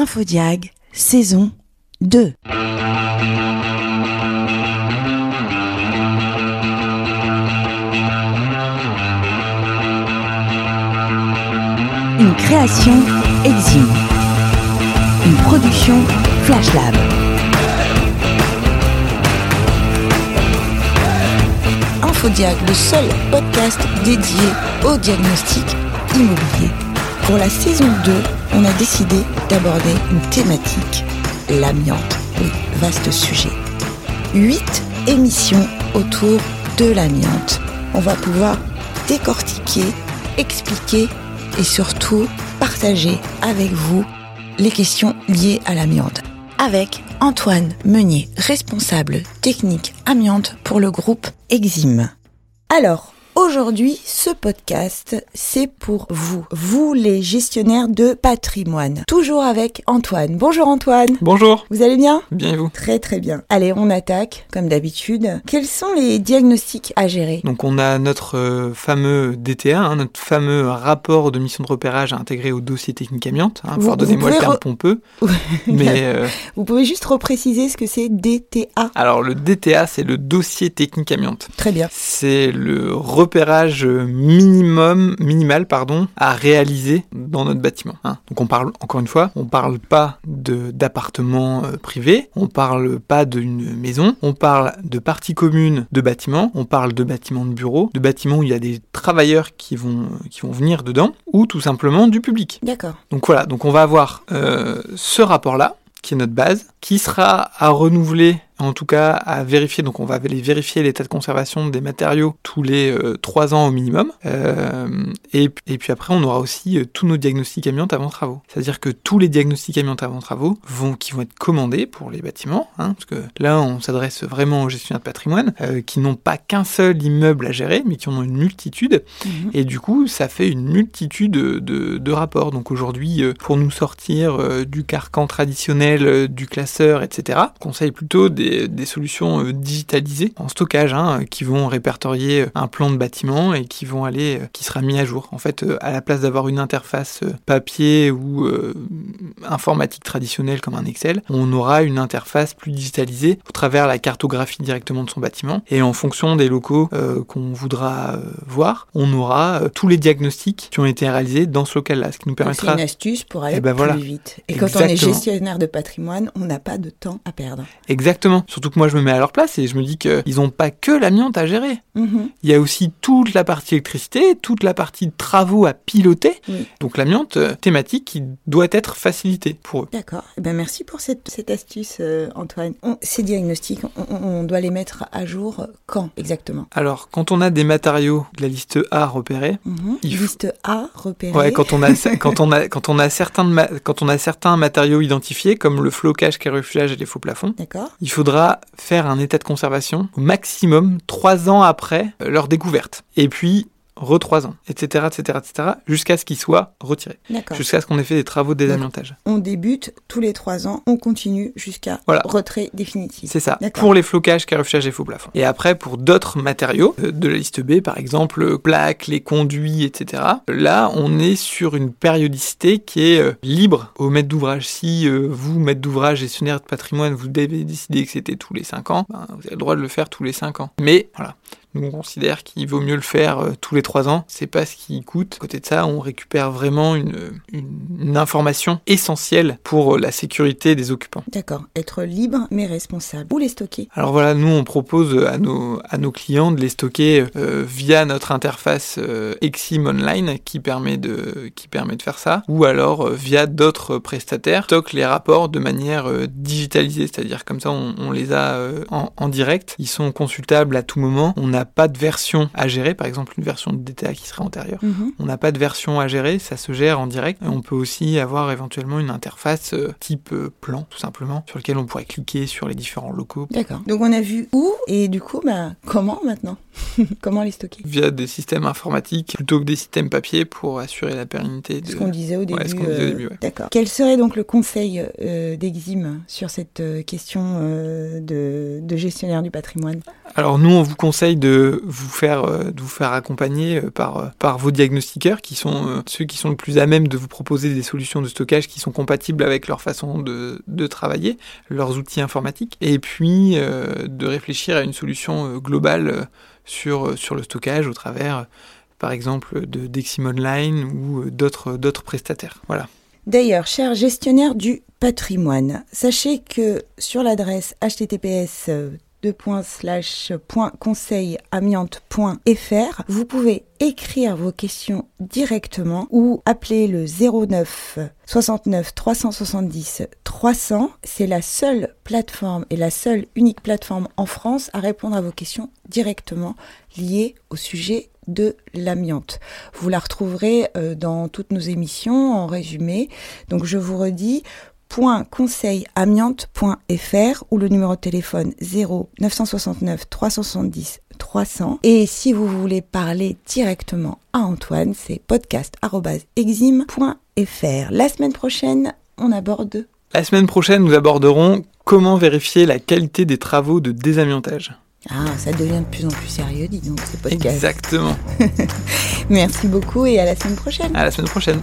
Infodiag, saison 2. Une création Exime. Une production Flash Lab. Infodiag, le seul podcast dédié au diagnostic immobilier. Pour la saison 2, on a décidé d'aborder une thématique, l'amiante. Oui, vaste sujet. Huit émissions autour de l'amiante. On va pouvoir décortiquer, expliquer et surtout partager avec vous les questions liées à l'amiante. Avec Antoine Meunier, responsable technique amiante pour le groupe Exime. Alors, Aujourd'hui, ce podcast, c'est pour vous, vous les gestionnaires de patrimoine. Toujours avec Antoine. Bonjour Antoine. Bonjour. Vous allez bien? Bien et vous? Très très bien. Allez, on attaque, comme d'habitude. Quels sont les diagnostics à gérer? Donc on a notre euh, fameux DTA, hein, notre fameux rapport de mission de repérage à intégrer au dossier technique amiante. Hein, Vous- Pardonnez-moi le terme re- pompeux, mais euh, Vous pouvez juste repréciser ce que c'est DTA alors le DTA c'est le dossier technique amiante. Très bien. C'est le repérage minimum, minimal pardon, à réaliser dans notre bâtiment. hein. Donc on parle, encore une fois, on parle pas de d'appartements euh, privés, on parle pas d'une maison, on parle de parties communes de bâtiments, on parle de bâtiments de bureaux, de bâtiments où il y a des travailleurs qui vont, qui vont venir dedans, ou tout simplement du public. D'accord. Donc voilà, donc on va avoir euh, ce rapport-là, qui est notre base, qui sera à renouveler, en tout cas à vérifier, donc on va aller vérifier l'état de conservation des matériaux tous les euh, trois ans au minimum. Euh, et, et puis après, on aura aussi euh, tous nos diagnostics amiantes avant travaux. C'est-à-dire que tous les diagnostics amiantes avant travaux vont, qui vont être commandés pour les bâtiments, hein, parce que là, on s'adresse vraiment aux gestionnaires de patrimoine, euh, qui n'ont pas qu'un seul immeuble à gérer, mais qui en ont une multitude. Mhm. Et du coup, ça fait une multitude de, de rapports. Donc aujourd'hui, pour nous sortir du carcan traditionnel, du classeur, etc., on conseille plutôt des, des solutions euh, digitalisées en stockage, hein, qui vont répertorier euh, un plan de bâtiment et qui vont aller, euh, qui sera mis à jour. En fait, à la place d'avoir une interface papier ou euh, informatique traditionnelle comme un Excel, on aura une interface plus digitalisée au travers la cartographie directement de son bâtiment. Et en fonction des locaux euh, qu'on voudra euh, voir, on aura tous les diagnostics qui ont été réalisés dans ce local-là, ce qui nous Donc, C'est permettra... une astuce pour aller Eh ben plus voilà. vite. Et quand on est gestionnaire de patrimoine, on n'a pas de temps à perdre. Exactement. Surtout que moi, je me mets à leur place et je me dis qu'ils n'ont pas que l'amiante à gérer. Mhm. Il y a aussi toute la partie électricité, toute la partie de travaux à piloter. Donc l'amiante euh, thématique qui doit être facilitée pour eux. D'accord. Eh ben merci pour cette, cette astuce, euh, Antoine. On- ces diagnostics, on, doit les mettre à jour quand exactement? Alors, quand on a des matériaux de la liste A repérés. Il faut- Liste A repérée. Ouais, quand on a quand on a quand on a certains de ma- quand on a certains matériaux identifiés comme le flocage, camouflage et les faux plafonds, D'accord. il faire un état de conservation au maximum trois ans après euh, leur découverte. Et puis re trois ans, etc., etc., etc., jusqu'à ce qu'ils soient retirés, D'accord. jusqu'à ce qu'on ait fait des travaux de désamiantage. On débute tous les trois ans, on continue jusqu'à Voilà. retrait définitif. C'est ça. Pour les flocages, camouflage et faux plafonds. Et après, pour d'autres matériaux euh, de la liste B, par exemple, euh, plaques, les conduits, etc. Là, on est sur une périodicité qui est euh, libre au maître d'ouvrage. Si euh, vous, maître d'ouvrage, gestionnaire de patrimoine, vous devez décider que c'était tous les 5 ans, ben, vous avez le droit de le faire tous les 5 ans. Mais voilà. Nous, on considère qu'il vaut mieux le faire euh, tous les trois ans. C'est pas ce qui coûte. À côté de ça, on récupère vraiment une, une, une information essentielle pour euh, la sécurité des occupants. D'accord. Être libre mais responsable. Où les stocker Alors voilà, nous on propose à nos, à nos clients de les stocker euh, via notre interface euh, Exim Online qui permet, de, qui permet de faire ça, ou alors euh, via d'autres prestataires, stockent les rapports de manière euh, digitalisée, c'est-à-dire comme ça on, on les a euh, en, en direct, ils sont consultables à tout moment, on n'a pas de version à gérer, par exemple une version de DTA qui serait antérieure. Mhm. On n'a pas de version à gérer, ça se gère en direct. On peut aussi avoir éventuellement une interface euh, type euh, plan, tout simplement, sur lequel on pourrait cliquer sur les différents locaux D'accord. Donc on a vu où et du coup, bah, comment maintenant Comment les stocker? Via des systèmes informatiques plutôt que des systèmes papier pour assurer la pérennité de... Ce qu'on disait au début. ce qu'on disait au euh, début, ouais. D'accord. Quel serait donc le conseil euh, d'Exim sur cette question euh, de, de gestionnaire du patrimoine? Alors nous, on vous conseille de vous faire, euh, faire accompagner euh, par, euh, par vos diagnostiqueurs, qui sont ceux qui sont le plus à même de vous proposer des solutions de stockage qui sont compatibles avec leur façon de, de travailler, leurs outils informatiques, et puis de réfléchir à une solution globale sur, sur le stockage au travers, par exemple, de Dexim Online ou d'autres d'autres prestataires. Voilà. D'ailleurs, cher gestionnaire du patrimoine, sachez que sur l'adresse https amiante.fr vous pouvez écrire vos questions directement ou appeler le 09 69 370 300. C'est la seule plateforme et la seule unique plateforme en France à répondre à vos questions directement liées au sujet de l'amiante. Vous la retrouverez euh, dans toutes nos émissions en résumé. Donc je vous redis amiante.fr ou le numéro de téléphone 0 969 370 300. Et si vous voulez parler directement à Antoine, c'est podcast.exim.fr. La semaine prochaine, on aborde... La semaine prochaine, nous aborderons comment vérifier la qualité des travaux de désamiantage. Ah, ça devient de plus en plus sérieux, dis donc, ce podcast. Exactement. Merci beaucoup et à la semaine prochaine. À la semaine prochaine.